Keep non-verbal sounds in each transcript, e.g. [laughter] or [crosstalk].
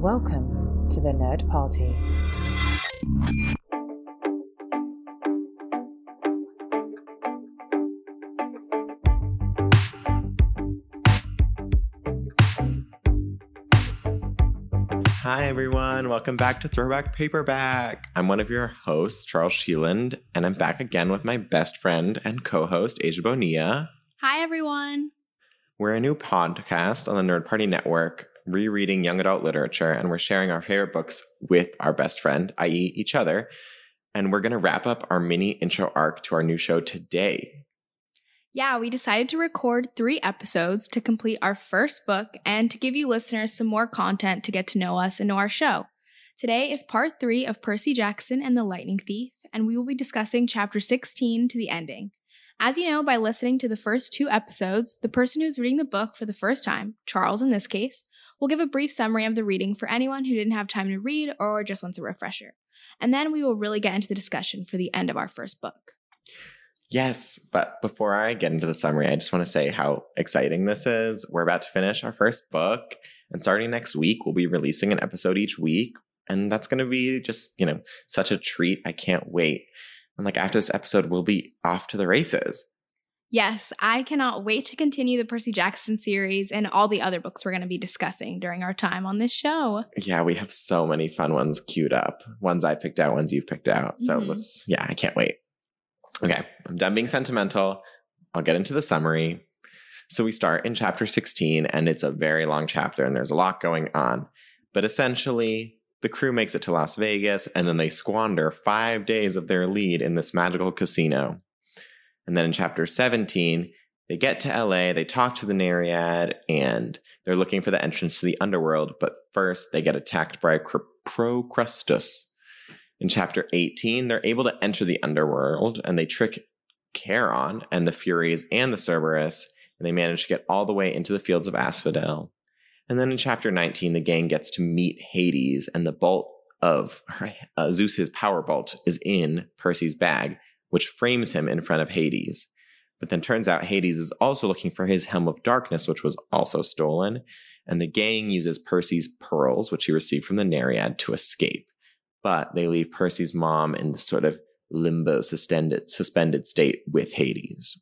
Welcome to the Nerd Party. Hi, everyone. Welcome back to Throwback Paperback. I'm one of your hosts, Charles Sheeland, and I'm back again with my best friend and co host, Asia Bonilla. Hi, everyone. We're a new podcast on the Nerd Party Network, rereading young adult literature, and we're sharing our favorite books with our best friend, i.e., each other. And we're going to wrap up our mini intro arc to our new show today. Yeah, we decided to record three episodes to complete our first book and to give you listeners some more content to get to know us and know our show. Today is part three of Percy Jackson and the Lightning Thief, and we will be discussing chapter 16 to the ending. As you know by listening to the first two episodes, the person who's reading the book for the first time, Charles in this case, will give a brief summary of the reading for anyone who didn't have time to read or just wants a refresher. And then we will really get into the discussion for the end of our first book. Yes, but before I get into the summary, I just want to say how exciting this is. We're about to finish our first book, and starting next week, we'll be releasing an episode each week. And that's going to be just, you know, such a treat. I can't wait. And like after this episode, we'll be off to the races. Yes, I cannot wait to continue the Percy Jackson series and all the other books we're going to be discussing during our time on this show. Yeah, we have so many fun ones queued up. Ones I picked out, ones you've picked out. So Mhm. let's, yeah, I can't wait. Okay, I'm done being sentimental. I'll get into the summary. So we start in chapter 16, and it's a very long chapter, and there's a lot going on. But essentially, the crew makes it to Las Vegas, and then they squander five days of their lead in this magical casino. And then in chapter 17, they get to LA, they talk to the Nereid, and they're looking for the entrance to the underworld. But first, they get attacked by Cr- Procrustus. In chapter 18, they're able to enter the underworld and they trick Charon and the Furies and the Cerberus, and they manage to get all the way into the fields of Asphodel. And then in chapter 19, the gang gets to meet Hades, and the bolt of [laughs] uh, Zeus's power bolt is in Percy's bag, which frames him in front of Hades. But then turns out Hades is also looking for his Helm of Darkness, which was also stolen, and the gang uses Percy's pearls, which he received from the Nereid, to escape. But they leave Percy's mom in this sort of limbo suspended, suspended state with Hades.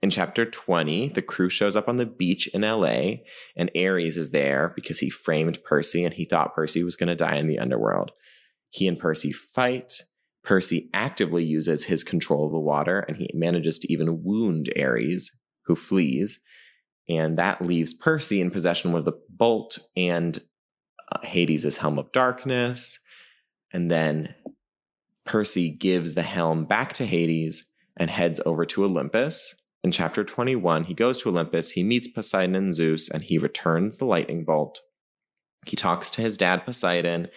In chapter 20, the crew shows up on the beach in LA, and Ares is there because he framed Percy and he thought Percy was going to die in the underworld. He and Percy fight. Percy actively uses his control of the water, and he manages to even wound Ares, who flees. And that leaves Percy in possession with the bolt and uh, Hades' Helm of Darkness. And then Percy gives the helm back to Hades and heads over to Olympus. In chapter 21, he goes to Olympus, he meets Poseidon and Zeus, and he returns the lightning bolt. He talks to his dad, Poseidon,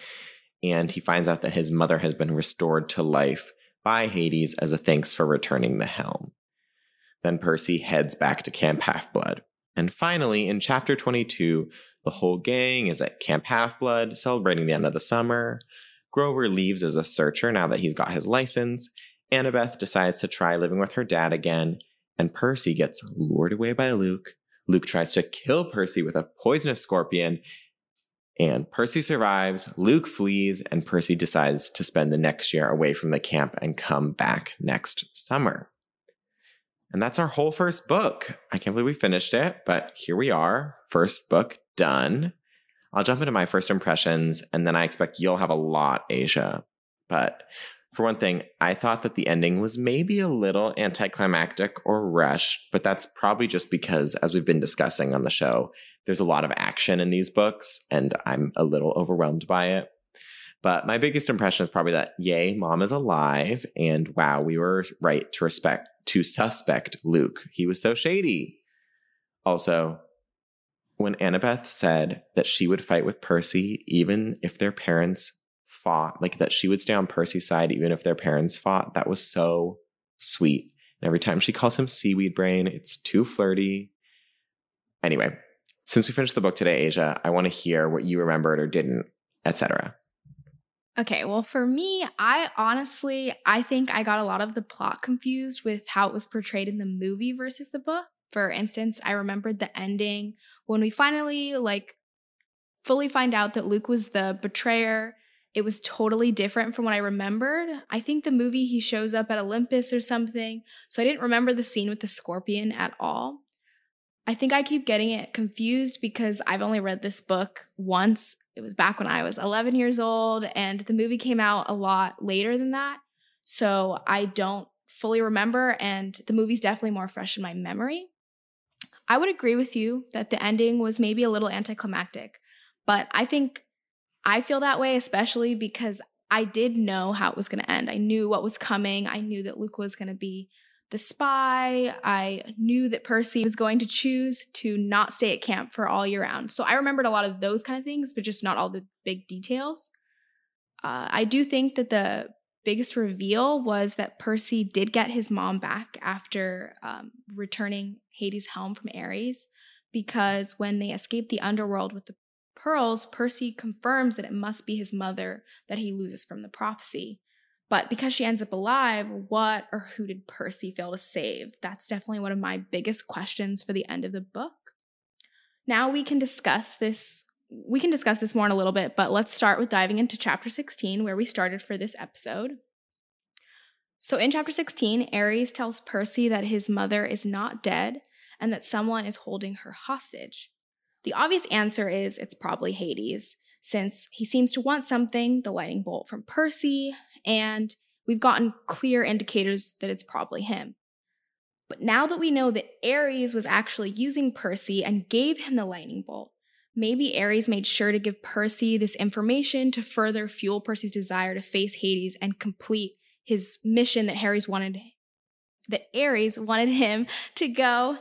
and he finds out that his mother has been restored to life by Hades as a thanks for returning the helm. Then Percy heads back to Camp Half Blood. And finally, in chapter 22, the whole gang is at Camp Half Blood celebrating the end of the summer. Grover leaves as a searcher now that he's got his license. Annabeth decides to try living with her dad again, and Percy gets lured away by Luke. Luke tries to kill Percy with a poisonous scorpion, and Percy survives. Luke flees, and Percy decides to spend the next year away from the camp and come back next summer. And that's our whole first book. I can't believe we finished it, but here we are. First book done. I'll jump into my first impressions, and then I expect you'll have a lot, Asia. But for one thing, I thought that the ending was maybe a little anticlimactic or rushed, but that's probably just because, as we've been discussing on the show, there's a lot of action in these books, and I'm a little overwhelmed by it. But my biggest impression is probably that, yay, mom is alive, and wow, we were right to respect to suspect Luke. He was so shady. Also, when Annabeth said that she would fight with Percy even if their parents fought, like that she would stay on Percy's side even if their parents fought, that was so sweet. And every time she calls him seaweed brain, it's too flirty. Anyway, since we finished the book today, Asia, I want to hear what you remembered or didn't, etc. Okay, well, for me, I honestly, I think I got a lot of the plot confused with how it was portrayed in the movie versus the book. For instance, I remembered the ending when we finally like fully find out that Luke was the betrayer. It was totally different from what I remembered. I think the movie he shows up at Olympus or something, so I didn't remember the scene with the scorpion at all. I think I keep getting it confused because I've only read this book once. It was back when I was 11 years old, and the movie came out a lot later than that. So I don't fully remember, and the movie's definitely more fresh in my memory. I would agree with you that the ending was maybe a little anticlimactic, but I think I feel that way, especially because I did know how it was going to end. I knew what was coming. I knew that Luke was going to be the spy. I knew that Percy was going to choose to not stay at camp for all year round. So I remembered a lot of those kind of things, but just not all the big details. Uh, I do think that the biggest reveal was that Percy did get his mom back after um, returning Hades' helm from Ares, because when they escape the underworld with the pearls, Percy confirms that it must be his mother that he loses from the prophecy. But because she ends up alive, what or who did Percy fail to save? That's definitely one of my biggest questions for the end of the book. Now we can discuss this we can discuss this more in a little bit, but let's start with diving into chapter 16, where we started for this episode. So, in chapter 16, Ares tells Percy that his mother is not dead and that someone is holding her hostage. The obvious answer is it's probably Hades, since he seems to want something, the lightning bolt from Percy, and we've gotten clear indicators that it's probably him. But now that we know that Ares was actually using Percy and gave him the lightning bolt, maybe Ares made sure to give Percy this information to further fuel Percy's desire to face Hades and complete his mission that Harry's wanted that Ares wanted him to go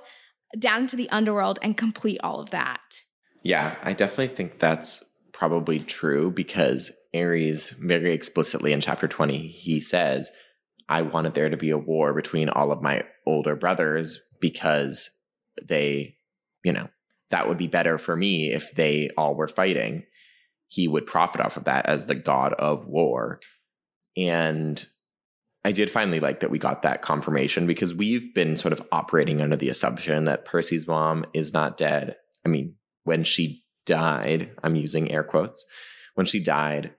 down into the underworld and complete all of that. Yeah, I definitely think that's probably true because Ares very explicitly in chapter 20 he says I wanted there to be a war between all of my older brothers because they, you know, that would be better for me if they all were fighting. He would profit off of that as the god of war. And I did finally like that we got that confirmation because we've been sort of operating under the assumption that Percy's mom is not dead. I mean, when she died, I'm using air quotes, when she died,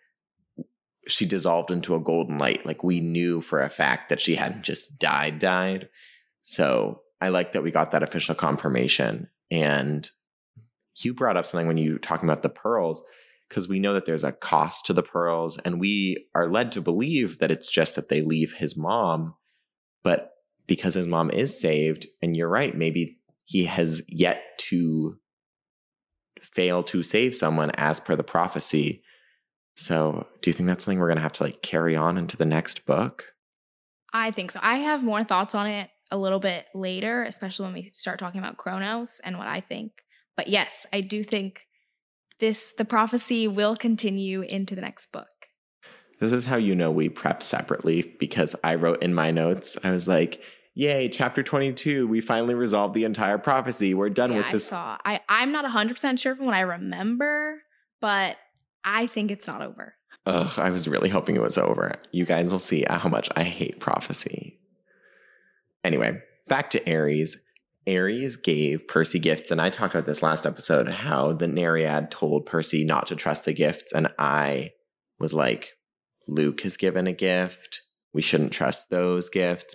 she dissolved into a golden light. Like we knew for a fact that she hadn't just died, died. So I like that we got that official confirmation. And you brought up something when you were talking about the pearls, because we know that there's a cost to the pearls, and we are led to believe that it's just that they leave his mom. But because his mom is saved, and you're right, maybe he has yet to fail to save someone as per the prophecy. So, do you think that's something we're going to have to like carry on into the next book? I think so. I have more thoughts on it a little bit later, especially when we start talking about Kronos and what I think but yes, I do think this the prophecy will continue into the next book. This is how you know we prep separately because I wrote in my notes, I was like, Yay, chapter 22, we finally resolved the entire prophecy. We're done yeah, with this. I saw. I, I'm not 100% sure from what I remember, but I think it's not over. Ugh, I was really hoping it was over. You guys will see how much I hate prophecy. Anyway, back to Aries. Ares gave Percy gifts, and I talked about this last episode how the Nereid told Percy not to trust the gifts, and I was like, Luke has given a gift. We shouldn't trust those gifts.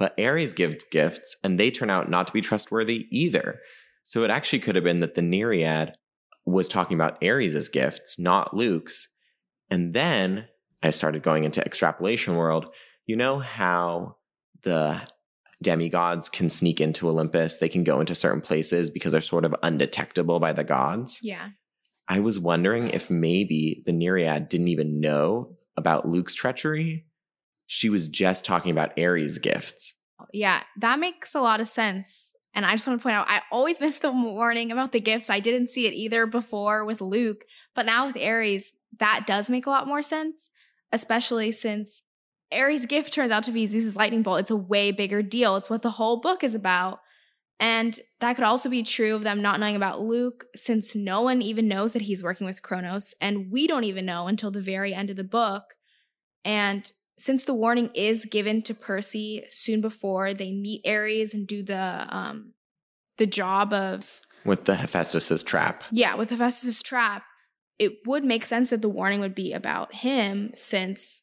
But Ares gives gifts, and they turn out not to be trustworthy either. So it actually could have been that the Nereid was talking about Ares's gifts, not Luke's. And then I started going into extrapolation world. You know how the demigods can sneak into Olympus. They can go into certain places because they're sort of undetectable by the gods. Yeah. I was wondering if maybe the Nereid didn't even know about Luke's treachery. She was just talking about Ares gifts. Yeah, that makes a lot of sense. And I just want to point out, I always [laughs] miss the warning about the gifts. I didn't see it either before with Luke, but now with Ares, that does make a lot more sense, especially since Ares' gift turns out to be Zeus's lightning bolt. It's a way bigger deal. It's what the whole book is about. And that could also be true of them not knowing about Luke, since no one even knows that he's working with Kronos, and we don't even know until the very end of the book. And since the warning is given to Percy soon before they meet Ares and do the um the job of With the Hephaestus's trap. Yeah, with Hephaestus' trap, it would make sense that the warning would be about him since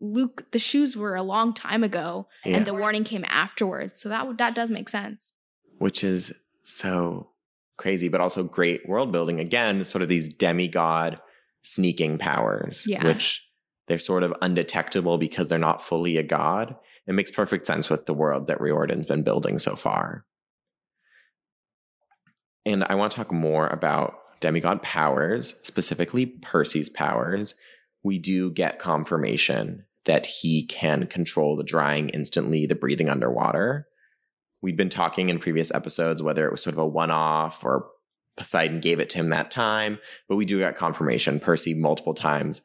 Luke, the shoes were a long time ago, Yeah. and the warning came afterwards. So that that does make sense. which is so crazy, but also great world building. Again, sort of these demigod sneaking powers, Yeah. which they're sort of undetectable because they're not fully a god. It makes perfect sense with the world that Riordan's been building so far. And I want to talk more about demigod powers, specifically Percy's powers. We do get confirmation that he can control the drying instantly, the breathing underwater we'd been talking in previous episodes whether it was sort of a one off or Poseidon gave it to him that time, but we do get confirmation. Percy multiple times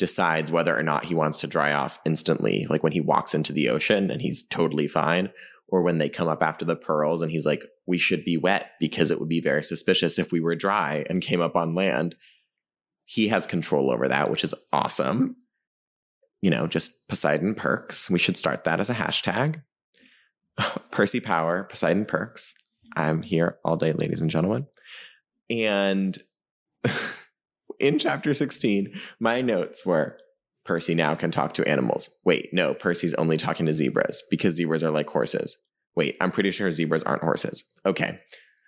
decides whether or not he wants to dry off instantly, like when he walks into the ocean and he's totally fine, or when they come up after the pearls and he's like, we should be wet because it would be very suspicious if we were dry and came up on land. He has control over that, which is awesome. You know, just Poseidon perks. We should start that as a hashtag. [laughs] Percy Power, Poseidon Perks. I'm here all day, ladies and gentlemen. And [laughs] in chapter 16, my notes were Percy now can talk to animals. Wait, no, Percy's only talking to zebras because zebras are like horses. Wait, I'm pretty sure zebras aren't horses. Okay.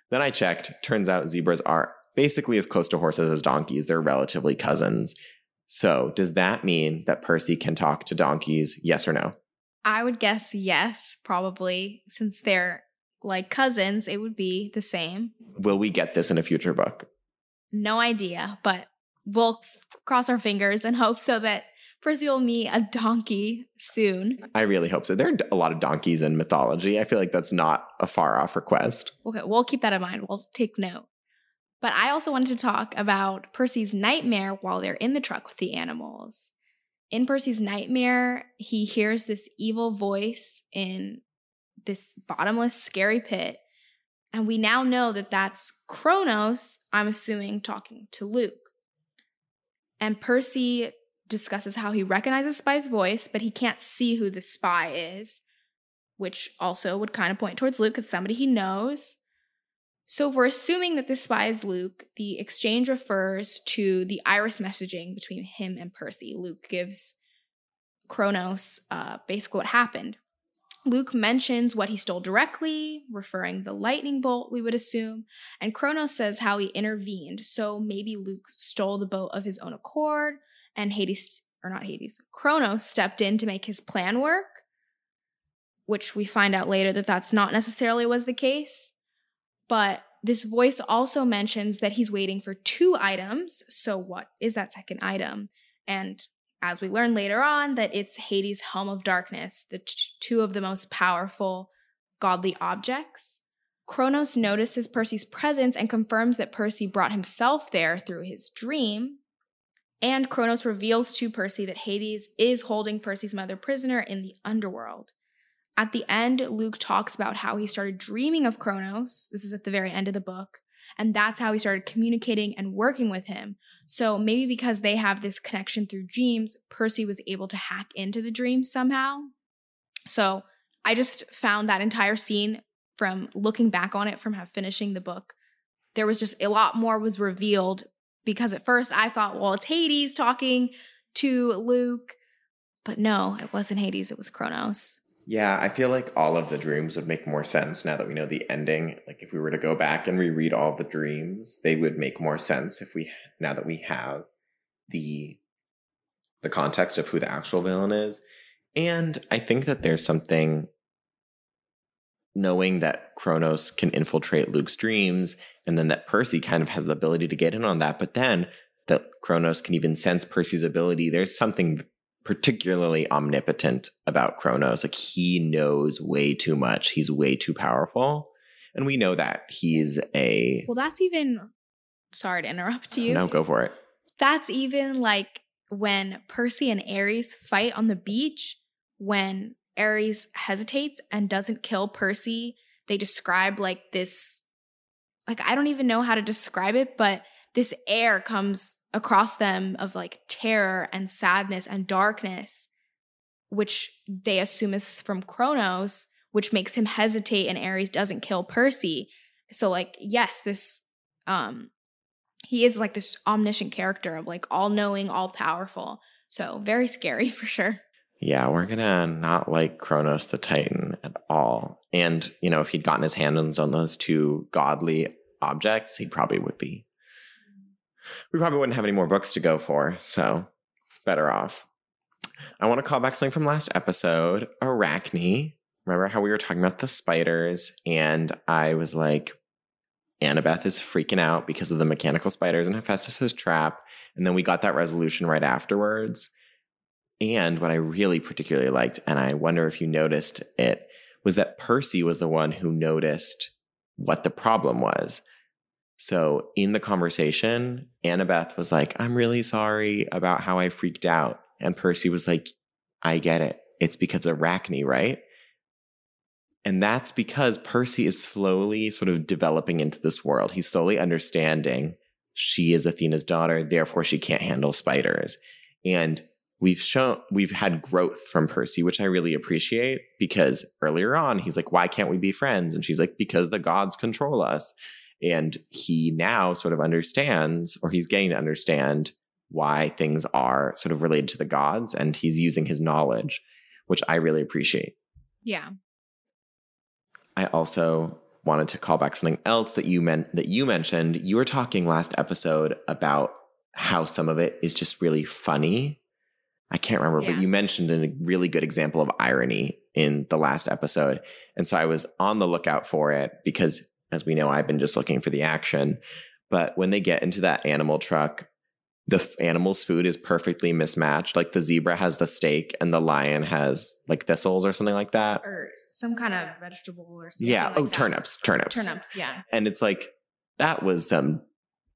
Then I checked. Turns out zebras are basically as close to horses as donkeys. They're relatively cousins. So, does that mean that Percy can talk to donkeys? Yes or no? I would guess yes, probably. Since they're like cousins, it would be the same. Will we get this in a future book? No idea, but we'll cross our fingers and hope so that Percy will meet a donkey soon. I really hope so. There are a lot of donkeys in mythology. I feel like that's not a far off request. Okay, we'll keep that in mind. We'll take note. But I also wanted to talk about Percy's nightmare while they're in the truck with the animals. In Percy's nightmare, he hears this evil voice in this bottomless, scary pit. And we now know that that's Kronos, I'm assuming, talking to Luke. And Percy discusses how he recognizes Spy's voice, but he can't see who the spy is, which also would kind of point towards Luke as somebody he knows. So, if we're assuming that this spy is Luke, the exchange refers to the iris messaging between him and Percy. Luke gives Kronos uh, basically what happened. Luke mentions what he stole directly, referring the lightning bolt, we would assume, and Kronos says how he intervened. So maybe Luke stole the boat of his own accord, and Hades, or not Hades, Kronos stepped in to make his plan work, which we find out later that that's not necessarily was the case. But this voice also mentions that he's waiting for two items. So, what is that second item? And as we learn later on, that it's Hades' Helm of Darkness, the t- two of the most powerful godly objects. Kronos notices Percy's presence and confirms that Percy brought himself there through his dream. And Kronos reveals to Percy that Hades is holding Percy's mother prisoner in the underworld. At the end, Luke talks about how he started dreaming of Kronos. This is at the very end of the book. And that's how he started communicating and working with him. So maybe because they have this connection through dreams, Percy was able to hack into the dream somehow. So I just found that entire scene from looking back on it from finishing the book. There was just a lot more was revealed because at first I thought, well, it's Hades talking to Luke. But no, it wasn't Hades, it was Kronos. Yeah, I feel like all of the dreams would make more sense now that we know the ending. Like if we were to go back and reread all the dreams, they would make more sense if we now that we have the the context of who the actual villain is. And I think that there's something knowing that Kronos can infiltrate Luke's dreams and then that Percy kind of has the ability to get in on that, but then that Kronos can even sense Percy's ability. There's something particularly omnipotent about Kronos. Like he knows way too much. He's way too powerful. And we know that he's a Well, that's even sorry to interrupt you. No, go for it. That's even like when Percy and Ares fight on the beach, when Ares hesitates and doesn't kill Percy, they describe like this like I don't even know how to describe it, but this air comes across them of like terror and sadness and darkness, which they assume is from Kronos, which makes him hesitate and Ares doesn't kill Percy. So like yes, this um he is like this omniscient character of like all knowing, all powerful. So very scary [laughs] for sure. Yeah, we're gonna not like Kronos the Titan at all. And, you know, if he'd gotten his hands on those two godly objects, he probably would be. We probably wouldn't have any more books to go for, so better off. I want to call back something from last episode Arachne. Remember how we were talking about the spiders? And I was like, Annabeth is freaking out because of the mechanical spiders in Hephaestus's trap. And then we got that resolution right afterwards. And what I really particularly liked, and I wonder if you noticed it, was that Percy was the one who noticed what the problem was. So in the conversation, Annabeth was like, I'm really sorry about how I freaked out. And Percy was like, I get it. It's because of Arachne, right? And that's because Percy is slowly sort of developing into this world. He's slowly understanding she is Athena's daughter, therefore she can't handle spiders. And we've shown we've had growth from Percy, which I really appreciate because earlier on he's like, Why can't we be friends? And she's like, Because the gods control us. And he now sort of understands, or he's getting to understand why things are sort of related to the gods, and he's using his knowledge, which I really appreciate. Yeah. I also wanted to call back something else that you meant that you mentioned. You were talking last episode about how some of it is just really funny. I can't remember, Yeah. but you mentioned a really good example of irony in the last episode. And so I was on the lookout for it because as we know, I've been just looking for the action. But when they get into that animal truck, the f- animal's food is perfectly mismatched. Like the zebra has the steak and the lion has like thistles or something like that. Or some kind of vegetable or something. Yeah. like oh, that. turnips, turnips. Turnips, yeah. And it's like, that was some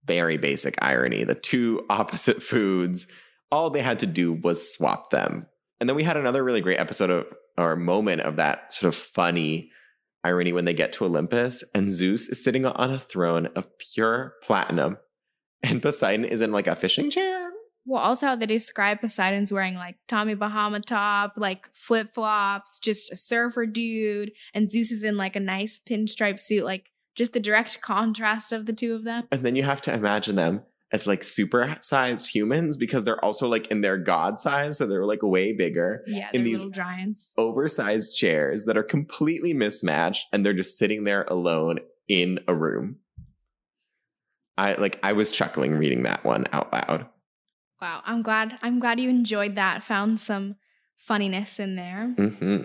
very basic irony. The two [laughs] opposite foods, all they had to do was swap them. And then we had another really great episode of, or moment of that sort of funny irony when they get to Olympus and Zeus is sitting on a throne of pure platinum and Poseidon is in like a fishing chair. Well, also how they describe Poseidon's wearing like Tommy Bahama top, like flip flops, just a surfer dude, and Zeus is in like a nice pinstripe suit, like just the direct contrast of the two of them. And then you have to imagine them as like super sized humans because they're also like in their god size. So they're like way bigger. Yeah, In these- giants. oversized chairs that are completely mismatched and they're just sitting there alone in a room. I like I was chuckling reading that one out loud. Wow, I'm glad. I'm glad you enjoyed that. Found some funniness in there. hmm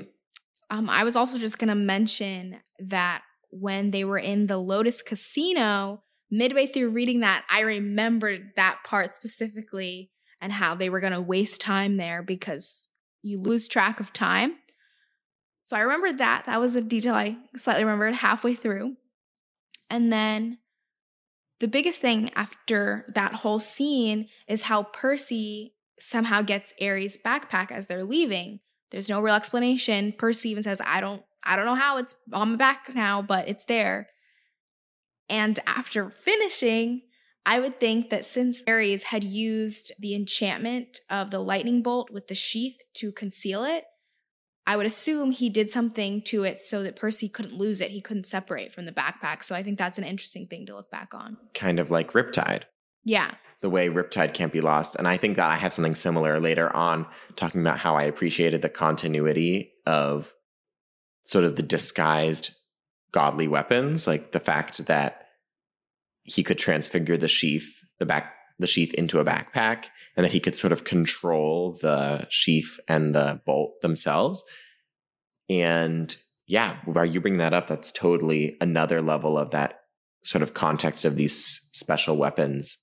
Um, I was also just gonna mention that when they were in the Lotus Casino, midway through reading that, I remembered that part specifically and how they were gonna waste time there because you lose track of time. So I remembered that. That was a detail I slightly remembered halfway through. And then the biggest thing after that whole scene is how Percy somehow gets Ares' backpack as they're leaving. There's no real explanation. Percy even says, I don't I don't know how it's on my back now, but it's there. And after finishing, I would think that since Ares had used the enchantment of the lightning bolt with the sheath to conceal it, I would assume he did something to it so that Percy couldn't lose it. He couldn't separate from the backpack. So I think that's an interesting thing to look back on. Kind of like Riptide, Yeah. the way Riptide can't be lost. And I think that I have something similar later on, talking about how I appreciated the continuity of sort of the disguised godly weapons, like the fact that he could transfigure the sheath, the back the sheath into a backpack, and that he could sort of control the sheath and the bolt themselves. And yeah, while you bring that up, that's totally another level of that sort of context of these special weapons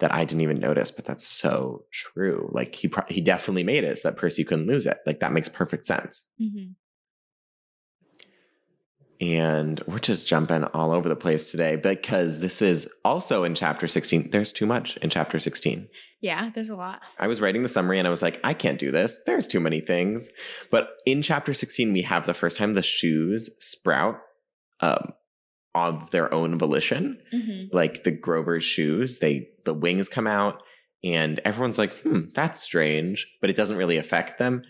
that I didn't even notice, but that's so true. Like he pro- he definitely made it so that Percy couldn't lose it. Like that makes perfect sense. Mm-hmm. And we're just jumping all over the place today because this is also in chapter 16. There's too much in chapter 16. Yeah, there's a lot. I was writing the summary and I was like, I can't do this. There's too many things. But in chapter 16, we have the first time the shoes sprout um, of their own volition. Mm-hmm. Like the Grover's shoes, they the wings come out and everyone's like, hmm, that's strange, but it doesn't really affect them.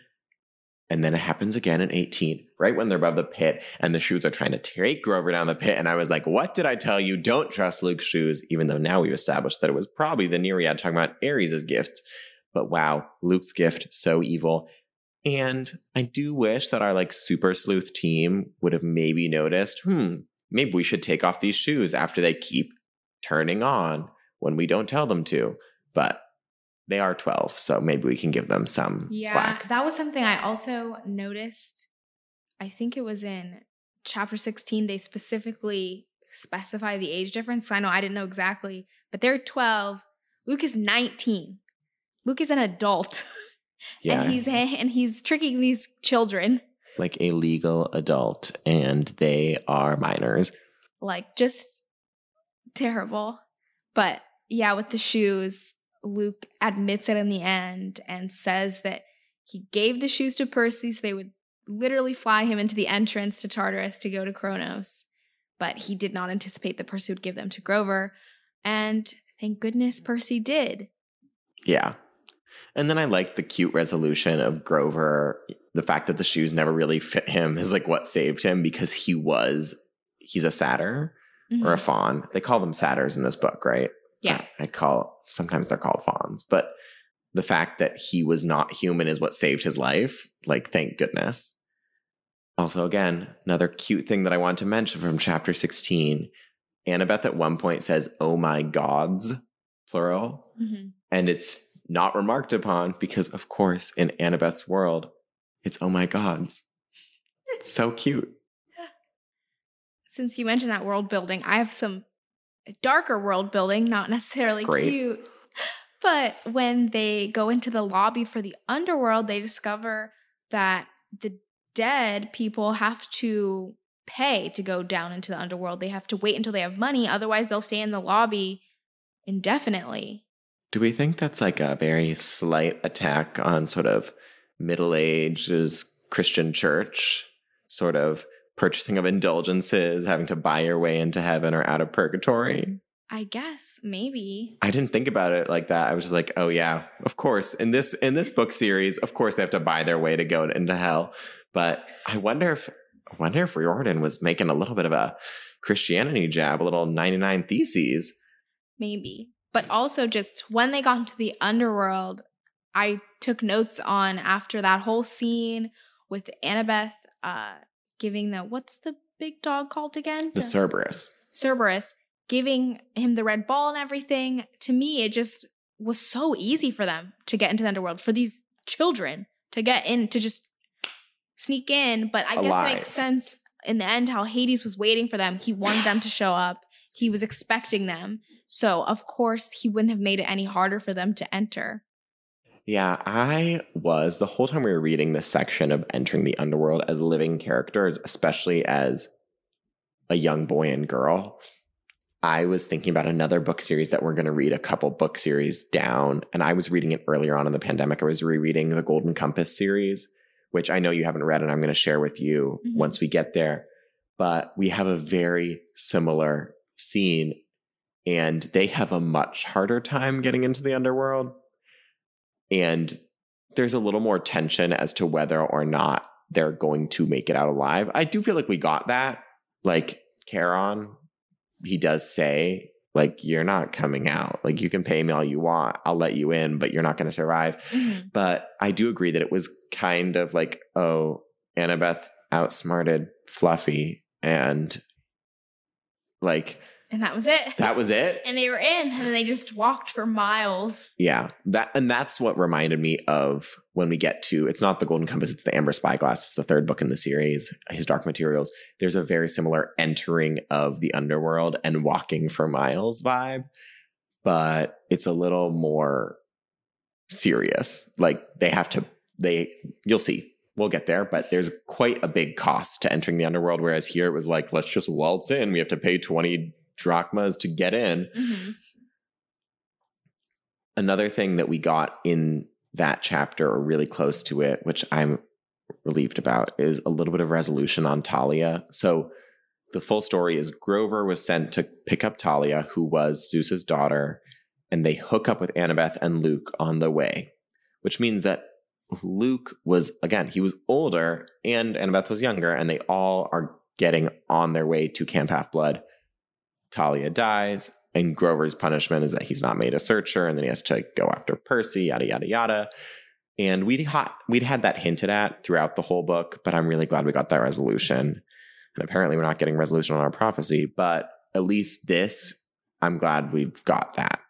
And then it happens again in 18, right when they're above the pit and the shoes are trying to take Grover down the pit. And I was like, what did I tell you? Don't trust Luke's shoes, even though now we've established that it was probably the Nereid talking about Ares' gift. But wow, Luke's gift, so evil. And I do wish that our like super sleuth team would have maybe noticed, hmm, maybe we should take off these shoes after they keep turning on when we don't tell them to. But they are 12, so maybe we can give them some Yeah, slack. that was something I also noticed. I think it was in chapter 16, they specifically specify the age difference. I know I didn't know exactly, but they're 12. Luke is 19. Luke is an adult. [laughs] Yeah. And he's [laughs] and he's tricking these children. like a legal adult and they are minors. Like just terrible. But yeah, with the shoes, Luke admits it in the end and says that he gave the shoes to Percy so they would literally fly him into the entrance to Tartarus to go to Kronos. But he did not anticipate that Percy would give them to Grover. And thank goodness Percy did. Yeah. And then I like the cute resolution of Grover. The fact that the shoes never really fit him is like what saved him because he was, he's a satyr or a mm-hmm. faun. They call them satyrs in this book, right? Yeah. I, call, sometimes they're called fauns, but the fact that he was not human is what saved his life. Like, thank goodness. Also, again, another cute thing that I want to mention from chapter 16. Annabeth at one point says, Oh my gods, plural. Mhm. And it's not remarked upon because, of course, in Annabeth's world, it's oh my gods. It's [laughs] so cute. Since you mentioned that world building, I have some darker world building, not necessarily Great. cute. But when they go into the lobby for the underworld, they discover that the dead people have to pay to go down into the underworld. They have to wait until they have money, otherwise, they'll stay in the lobby indefinitely. Do we think that's like a very slight attack on sort of Middle Ages Christian church, sort of purchasing of indulgences, having to buy your way into heaven or out of purgatory? I guess, maybe. I didn't think about it like that. I was just like, oh yeah, of course. In this in this book series, of course they have to buy their way to go into hell. But I wonder if I wonder if Riordan was making a little bit of a Christianity jab, a little 99 theses. Maybe. But also, just when they got into the underworld, I took notes on after that whole scene with Annabeth uh, giving the what's the big dog called again? The Cerberus. Cerberus giving him the red ball and everything. To me, it just was so easy for them to get into the underworld, for these children to get in, to just sneak in. But I guess it makes sense in the end how Hades was waiting for them. He wanted them to show up, he was expecting them. So, of course, he wouldn't have made it any harder for them to enter. Yeah, I was the whole time we were reading this section of entering the underworld as living characters, especially as a young boy and girl. I was thinking about another book series that we're going to read a couple book series down. And I was reading it earlier on in the pandemic. I was rereading the Golden Compass series, which I know you haven't read and I'm going to share with you Mhm. once we get there. But we have a very similar scene, and they have a much harder time getting into the underworld and there's a little more tension as to whether or not they're going to make it out alive. I do feel like we got that. Like Charon, he does say, like, you're not coming out. Like, you can pay me all you want. I'll let you in, but you're not going to survive. Mm-hmm. But I do agree that it was kind of like, oh, Annabeth outsmarted Fluffy and like And that was it. that was it. and they were in, and they just walked for miles. Yeah, that and that's what reminded me of when we get to it's not the Golden Compass, it's the Amber Spyglass. It's the third book in the series, His Dark Materials. There's a very similar entering of the underworld and walking for miles vibe, but it's a little more serious. Like they have to they you'll see. We'll get there, but there's quite a big cost to entering the underworld. Whereas here it was like, let's just waltz in. We have to pay 20 drachmas to get in Mhm. another thing that we got in that chapter or really close to it, which I'm relieved about, is a little bit of resolution on Thalia. So the full story is Grover was sent to pick up Thalia, who was Zeus's daughter, and they hook up with Annabeth and Luke on the way, which means that Luke was again, he was older and Annabeth was younger, and they all are getting on their way to Camp Half Blood. Thalia dies, and Grover's punishment is that he's not made a searcher, and then he has to go after Percy, yada yada yada. And we'd ha- we'd had that hinted at throughout the whole book, but I'm really glad we got that resolution. And apparently, we're not getting resolution on our prophecy, but at least this, I'm glad we've got that.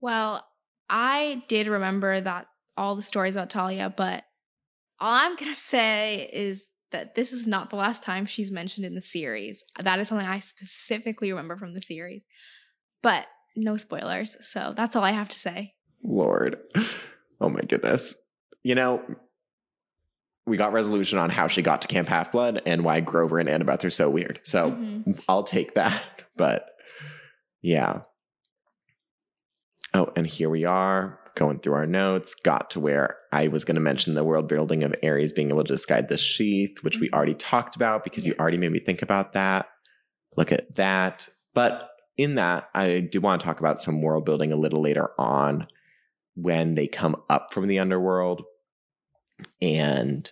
Well, I did remember that all the stories about Thalia, but all I'm to [laughs] say is that this is not the last time she's mentioned in the series. That is something I specifically remember from the series. But no spoilers. So that's all I have to say. Lord. [laughs] Oh my goodness. You know, we got resolution on how she got to Camp Half Blood and why Grover and Annabeth are so weird. So Mm-hmm. I'll take that. [laughs] But yeah. Oh, and here we are going through our notes. Got to where I was going to mention the world building of Ares being able to disguise the sheath, which we already mm-hmm. talked about because you already made me think about that. Look at that. But in that, I do want to talk about some world building a little later on when they come up from the underworld and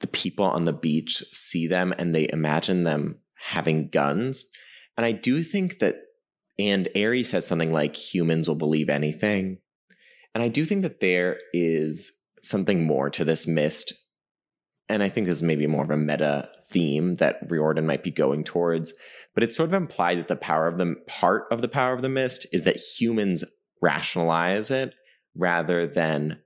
the people on the beach see them and they imagine them having guns. And I do think that, and Ares says something like humans will believe anything. And I do think that there is something more to this mist. And I think this is maybe more of a meta theme that Riordan might be going towards. But it's sort of implied that the power of the part of the power of the mist is that humans rationalize it rather than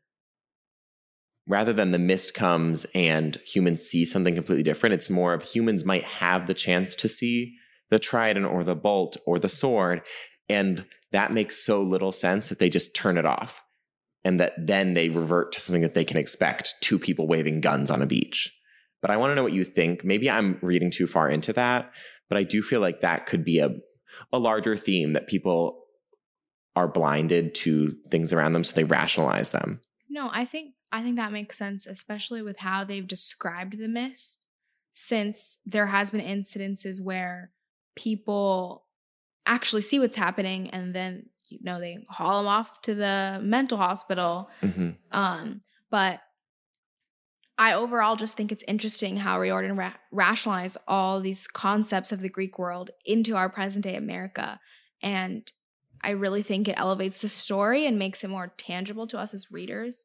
rather than the mist comes and humans see something completely different. It's more of humans might have the chance to see the trident or the bolt or the sword. And that makes so little sense that they just turn it off. And that then they revert to something that they can expect two people waving guns on a beach. But I want to know what you think. Maybe I'm reading too far into that, but I do feel like that could be a, a larger theme that people are blinded to things around them, so they rationalize them. No, I think I think that makes sense, especially with how they've described the mist, since there has been incidences where people actually see what's happening and then you know they haul them off to the mental hospital. Mm-hmm. Um, but I overall just think it's interesting how Riordan ra- rationalized all these concepts of the Greek world into our present day America. And I really think it elevates the story and makes it more tangible to us as readers,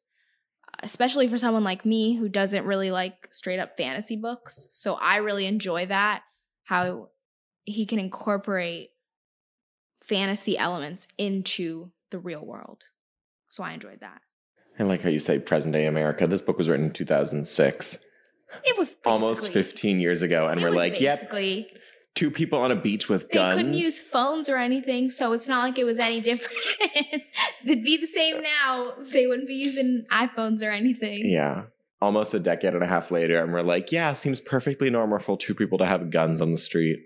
especially for someone like me who doesn't really like straight up fantasy books. So I really enjoy that, how he can incorporate fantasy elements into the real world. So I enjoyed that. I like how you say present day America. This book was written in 2006, It was almost 15 years ago. And we're like, yep, two people on a beach with guns. they couldn't use phones or anything, so it's not like it was any different. [laughs] They'd be the same now. They wouldn't be using iPhones or anything. yeah. Almost a decade and a half later. And we're like, yeah, seems perfectly normal for two people to have guns on the street.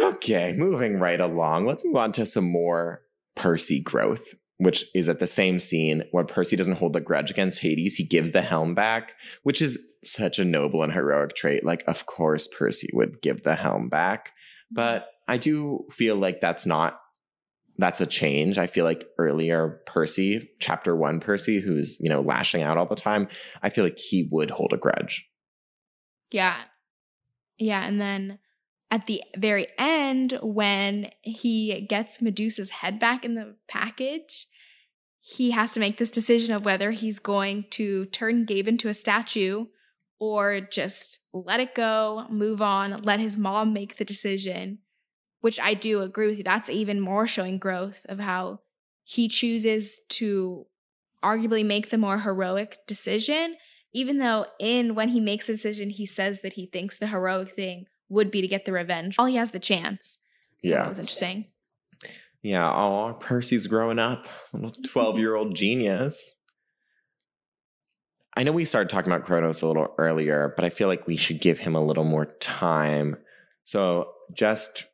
Okay, moving right along. Let's move on to some more Percy growth, which is at the same scene where Percy doesn't hold the grudge against Hades. He gives the helm back, which is such a noble and heroic trait. Like, of course, Percy would give the helm back. But I do feel like that's not that's a change. I feel like earlier Percy, chapter one Percy, who's, you know, lashing out all the time, I feel like he would hold a grudge. Yeah. Yeah. And then at the very end, when he gets Medusa's head back in the package, he has to make this decision of whether he's going to turn Gabe into a statue or just let it go, move on, let his mom make the decision, which I do agree with you. That's even more showing growth of how he chooses to arguably make the more heroic decision even though in when he makes the decision he says that he thinks the heroic thing would be to get the revenge while he has the chance So that was interesting Yeah. Oh, Percy's growing up. Little mm-hmm. 12 year old genius. I know we started talking about Kronos a little earlier, but I feel like we should give him a little more time. So, just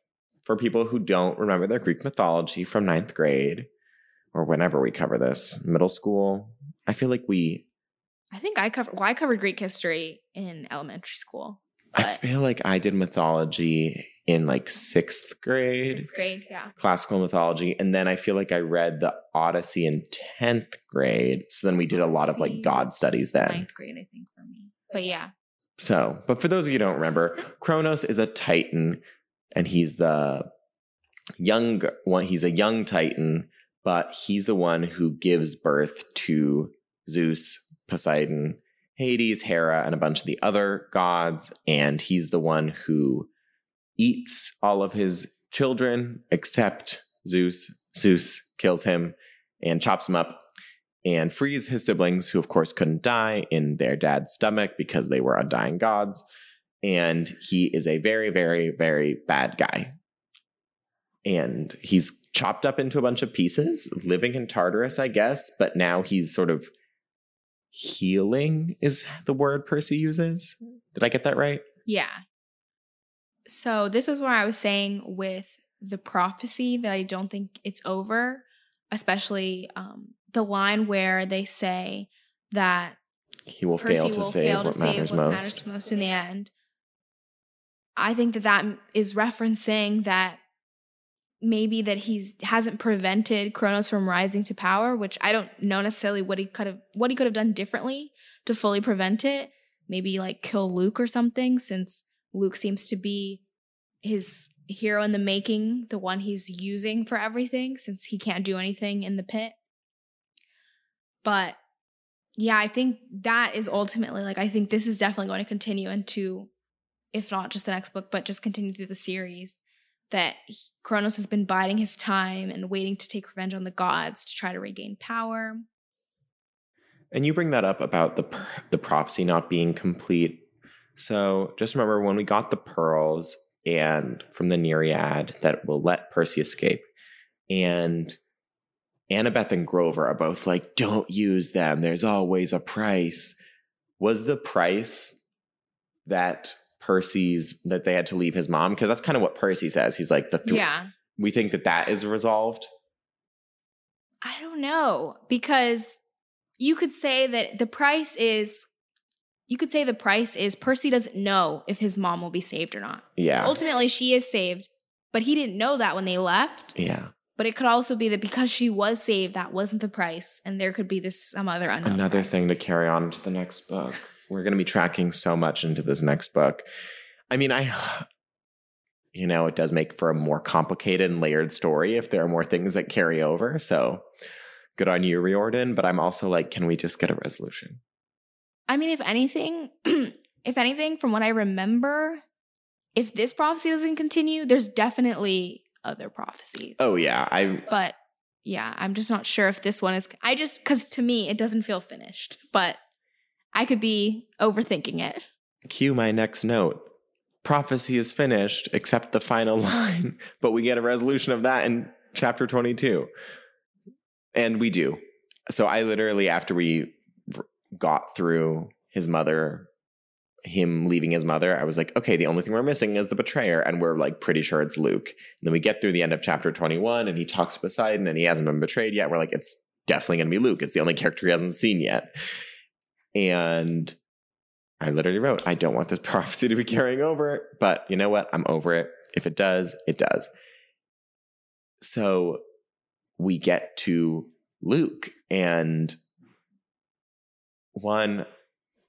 for people who don't remember their Greek mythology from ninth grade or whenever we cover this, middle school, I feel like we i think i covered well i covered greek history in elementary school I feel like I did mythology in like sixth grade, Sixth grade, yeah. classical mythology. And then I feel like I read the Odyssey in 10th grade. So then we did a lot of like God studies then. Ninth grade, I think, for me. But yeah. So, but for those of you who don't remember, [laughs] Kronos is a Titan and he's the young one. He's a young Titan, but he's the one who gives birth to Zeus, Poseidon, Hades, Hera, and a bunch of the other gods. And he's the one who eats all of his children except Zeus. Zeus kills him and chops him up and frees his siblings, who of course couldn't die in their dad's stomach because they were undying gods. And he is a very, very, very bad guy. And he's chopped up into a bunch of pieces, living in Tartarus, I guess, but now he's sort of healing, is the word Percy uses. Did I get that right? Yeah. So this is where I was saying with the prophecy that I don't think it's over, especially um, the line where they say that He will Percy fail to will save fail to what save matters what most. matters most in the end. I think that that is referencing that maybe that he's hasn't prevented Kronos from rising to power, which I don't know necessarily what he could have what he could have done differently to fully prevent it. Maybe like kill Luke or something, since Luke seems to be his hero in the making, the one he's using for everything, since he can't do anything in the pit. But yeah, I think that is ultimately like I think this is definitely going to continue into, if not just the next book, but just continue through the series. That Kronos has been biding his time and waiting to take revenge on the gods to try to regain power. And you bring that up about the the prophecy not being complete. So just remember when we got the pearls and from the Nereid that will let Percy escape, and Annabeth and Grover are both like, "Don't use them. There's always a price." Was the price that Percy's that they had to leave his mom? Because that's kind of what Percy says. He's like, "The three. yeah. we think that that is resolved." I don't know because you could say that the price is you could say the price is Percy doesn't know if his mom will be saved or not. Yeah, Ultimately she is saved, but he didn't know that when they left. yeah. But it could also be that because she was saved, that wasn't the price, and there could be this some other unknown. another price. thing to carry on to the next book. We're going to be tracking so much into this next book. I mean, I, you know, it does make for a more complicated and layered story if there are more things that carry over. So good on you, Riordan. But I'm also like, can we just get a resolution? I mean, if anything, [clears throat] if anything, from what I remember, if this prophecy doesn't continue, there's definitely other prophecies. Oh, yeah. I, but yeah, I'm just not sure if this one is. I just because to me it doesn't feel finished, but I could be overthinking it. cue my next note. Prophecy is finished, except the final [laughs] line, but we get a resolution of that in chapter 22. And we do. So I literally, after we got through his mother, him leaving his mother, I was like, okay, the only thing we're missing is the betrayer. And we're like pretty sure it's Luke. And then we get through the end of chapter 21 and he talks to Poseidon and he hasn't been betrayed yet. We're like, it's definitely going to be Luke. It's the only character he hasn't seen yet. And I literally wrote, I don't want this [laughs] prophecy to be carrying over, but you know what? I'm over it. If it does, it does. So we get to Luke, and one,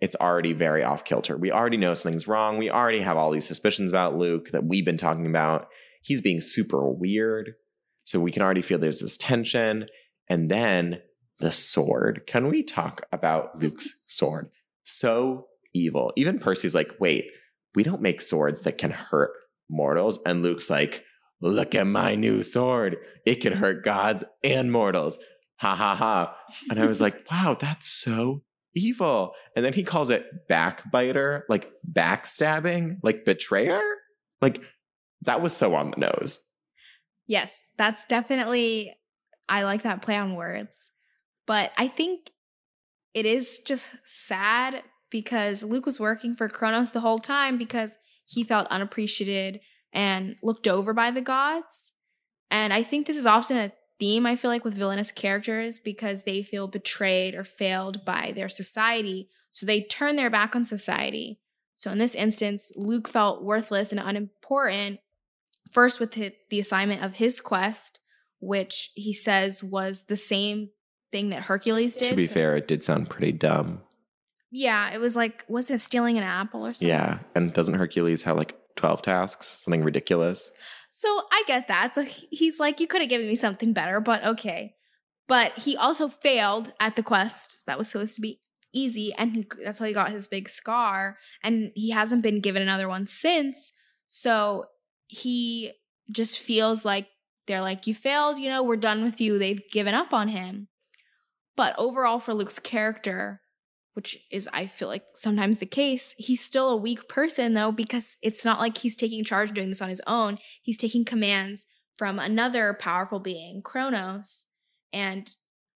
it's already very off kilter. We already know something's wrong. We already have all these suspicions about Luke that we've been talking about. He's being super weird. So we can already feel there's this tension. And then the sword. Can we talk about mm-hmm. Luke's sword? So evil. Even Percy's like, wait, we don't make swords that can hurt mortals. And Luke's like, look at my new sword. It can hurt gods and mortals. Ha ha ha. And I was like, [laughs] wow, that's so evil. And then he calls it backbiter, like backstabbing, like betrayer. Like that was so on the nose. Yes, that's definitely. I like that play on words, but I think it is just sad because Luke was working for Kronos the whole time because he felt unappreciated and looked over by the gods. And I think this is often a theme I feel like with villainous characters because they feel betrayed or failed by their society. So they turn their back on society. So in this instance, Luke felt worthless and unimportant first with the assignment of his quest, which he says was the same thing that Hercules did. To be So- fair, it did sound pretty dumb. yeah, it was like wasn't it stealing an apple or something? Yeah. And doesn't Hercules have like 12 tasks? Something ridiculous. So I get that. So he's like, you could have given me something better, but okay. But he also failed at the quest that was supposed to be easy, and he, that's how he got his big scar. And he hasn't been given another one since. So he just feels like they're like, you failed, you know, we're done with you. They've given up on him. But overall, for Luke's character, which is, I feel like, sometimes the case, he's still a weak person, though, because it's not like he's taking charge doing this on his own. He's taking commands from another powerful being, Kronos. And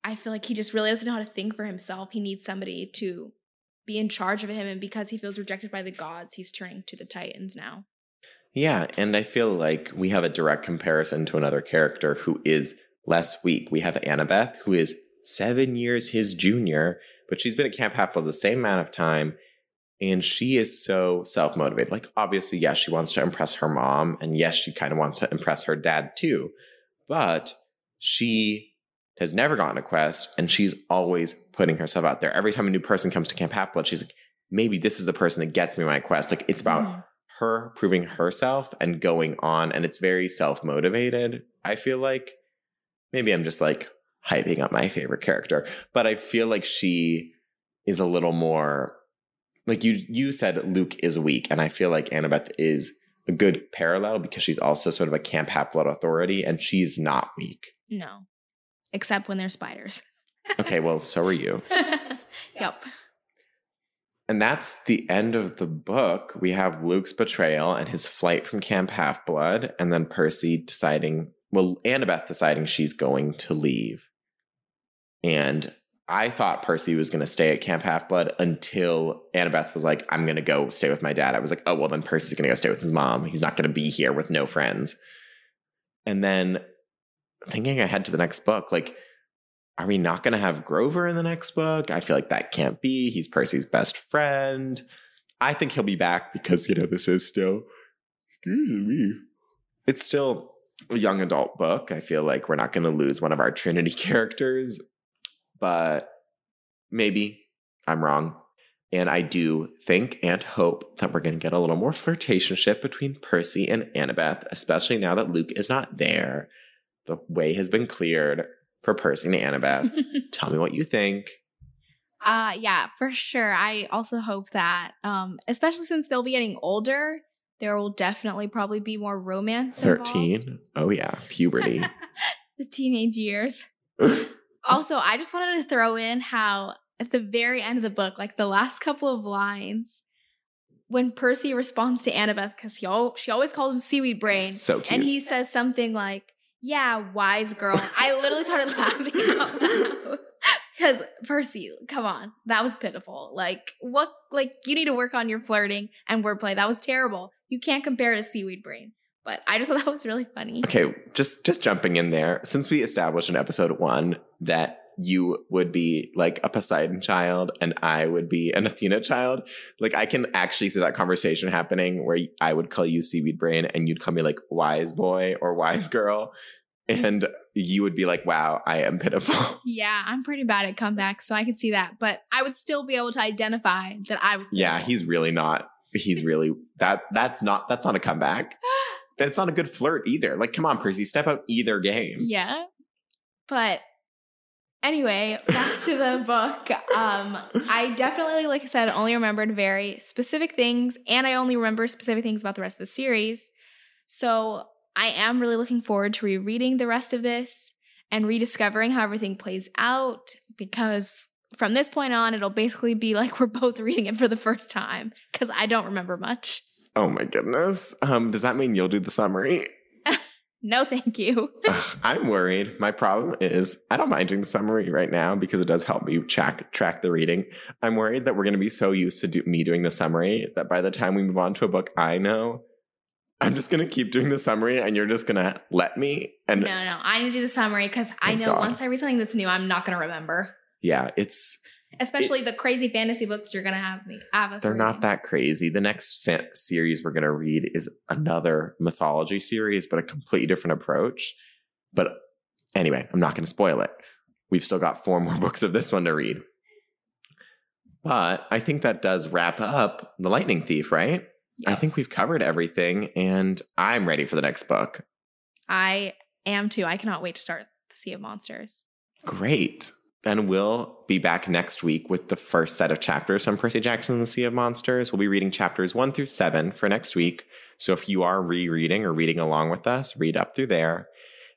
I feel like he just really doesn't know how to think for himself. He needs somebody to be in charge of him. And because he feels rejected by the gods, he's turning to the Titans now. Yeah. And I feel like we have a direct comparison to another character who is less weak. We have Annabeth, who is seven years his junior, but she's been at Camp Blood the same amount of time. And she is so self motivated. Like, obviously, yes, she wants to impress her mom. And yes, she kind of wants to impress her dad too. But she has never gotten a quest and she's always putting herself out there. Every time a new person comes to Camp Blood, she's like, maybe this is the person that gets me my quest. Like, it's about her proving herself and going on. And it's very self motivated. I feel like maybe I'm just like hyping up my favorite character, but I feel like she is a little more like you you said Luke is weak, and I feel like Annabeth is a good parallel because she's also sort of a Camp Half Blood authority, and she's not weak. No, except when they're spiders. [laughs] Okay, well, so are you. [laughs] yep. And that's the end of the book. We have Luke's betrayal and his flight from Camp Half Blood, and then Percy deciding, well, Annabeth deciding she's going to leave. And I thought Percy was going to stay at Camp Half Blood until Annabeth was like, I'm going to go stay with my dad. I was like, oh, well, then Percy's going to go stay with his mom. He's not going to be here with no friends. And then thinking ahead to the next book, like, are we not going to have Grover in the next book? I feel like that can't be. He's Percy's best friend. I think he'll be back because, you know, this is still, excuse me, it's still a young adult book. I feel like we're not going to lose one of our Trinity [laughs] characters, but maybe I'm wrong. And I do think and hope that we're going to get a little more flirtationship between Percy and Annabeth, especially now that Luke is not there. The way has been cleared for Percy and Annabeth. [laughs] Tell me what you think. Uh yeah, for sure. I also hope that um especially since they'll be getting older, there will definitely probably be more romance involved. 13. Oh, yeah. Puberty. [laughs] the teenage years. [laughs] Also, I just wanted to throw in how at the very end of the book, like the last couple of lines, when Percy responds to Annabeth, because he al- she always calls him Seaweed Brain, [laughs] so cute. and he says something like, "Yeah, wise girl." I literally started [laughs] laughing out loud [laughs] because Percy, come on, that was pitiful. Like, what? Like, you need to work on your flirting and wordplay. That was terrible. You can't compare to Seaweed Brain. But I just [laughs] thought that was really funny. Okay, just just jumping in there. Since we established in episode one that you would be like a Poseidon child and I would be an Athena child, like I can actually see that conversation happening where I would call you seaweed brain and you'd call me like wise boy or wise girl, and you would be like, "Wow, I am pitiful." [laughs] Yeah, I'm pretty bad at comebacks, so I could see that. But I would still be able to identify that I was. yeah, he's really not. He's really that. That's not. That's not a comeback. [gasps] [laughs] That's not a good flirt either. Like, come on, Percy, step up either game. Yeah. But anyway, back to the [laughs] book. Um, I definitely, like I said, only remembered very specific things, and I only remember specific things about the rest of the series. So I am really looking forward to rereading the rest of this and rediscovering how everything plays out because from this point on, it'll basically be like we're both reading it for the first time because I don't remember much. Oh my goodness. Um, does that mean you'll do the summary? [laughs] No, thank you. [laughs] Ugh, I'm worried. My problem is I don't mind doing the summary right now because it does help me track track the reading. I'm worried that we're going to be so used to do, me doing the summary that by the time we move on to a book I know, I'm just going to keep doing the summary and you're just going to let me. And No, no, I need to do the summary because I know God. once I read something that's new, I'm not going to remember. yeah, it's Especially the crazy fantasy books you're gonna have me have us. They're not that crazy. The next sa- series we're going to read is another mythology series, but a completely different approach. But anyway, I'm not going to spoil it. We've still got four [laughs] more books of this one to read. But I think that does wrap up The Lightning Thief, right? I think we've covered everything, and I'm ready for the next book. I am too. I cannot wait to start the Sea of Monsters. Great. Then we'll be back next week with the first set of chapters from Percy Jackson and the Sea of Monsters. We'll be reading chapters one through seven for next week. So if you are rereading or reading along with us, read up through there.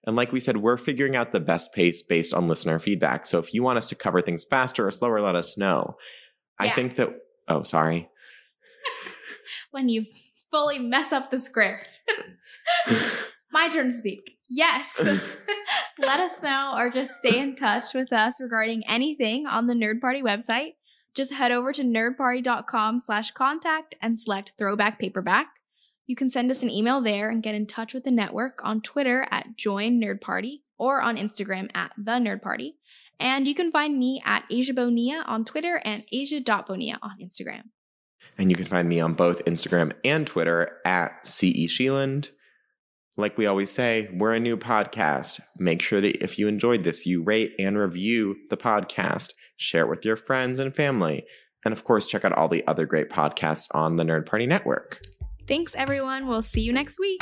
And like we said, we're figuring out the best pace based on listener feedback. So if you want us to cover things faster or slower, let us know. I think that, oh, sorry. [laughs] When you fully mess up the script. [laughs] My turn to speak. Yes. [laughs] Let us know or just stay in touch with us regarding anything on the Nerd Party website. Just head over to nerdparty.com slash contact and select throwback paperback. You can send us an email there and get in touch with the network on Twitter at Join Nerd Party or on Instagram at The Nerd Party. And you can find me at Asia Bonilla on Twitter and Asia.Bonilla on Instagram. And you can find me on both Instagram and Twitter at CE Sheeland. Like we always say, we're a new podcast. Make sure that if you enjoyed this, you rate and review the podcast, share it with your friends and family. And of course, check out all the other great podcasts on the Nerd Party Network. Thanks, everyone. We'll see you next week.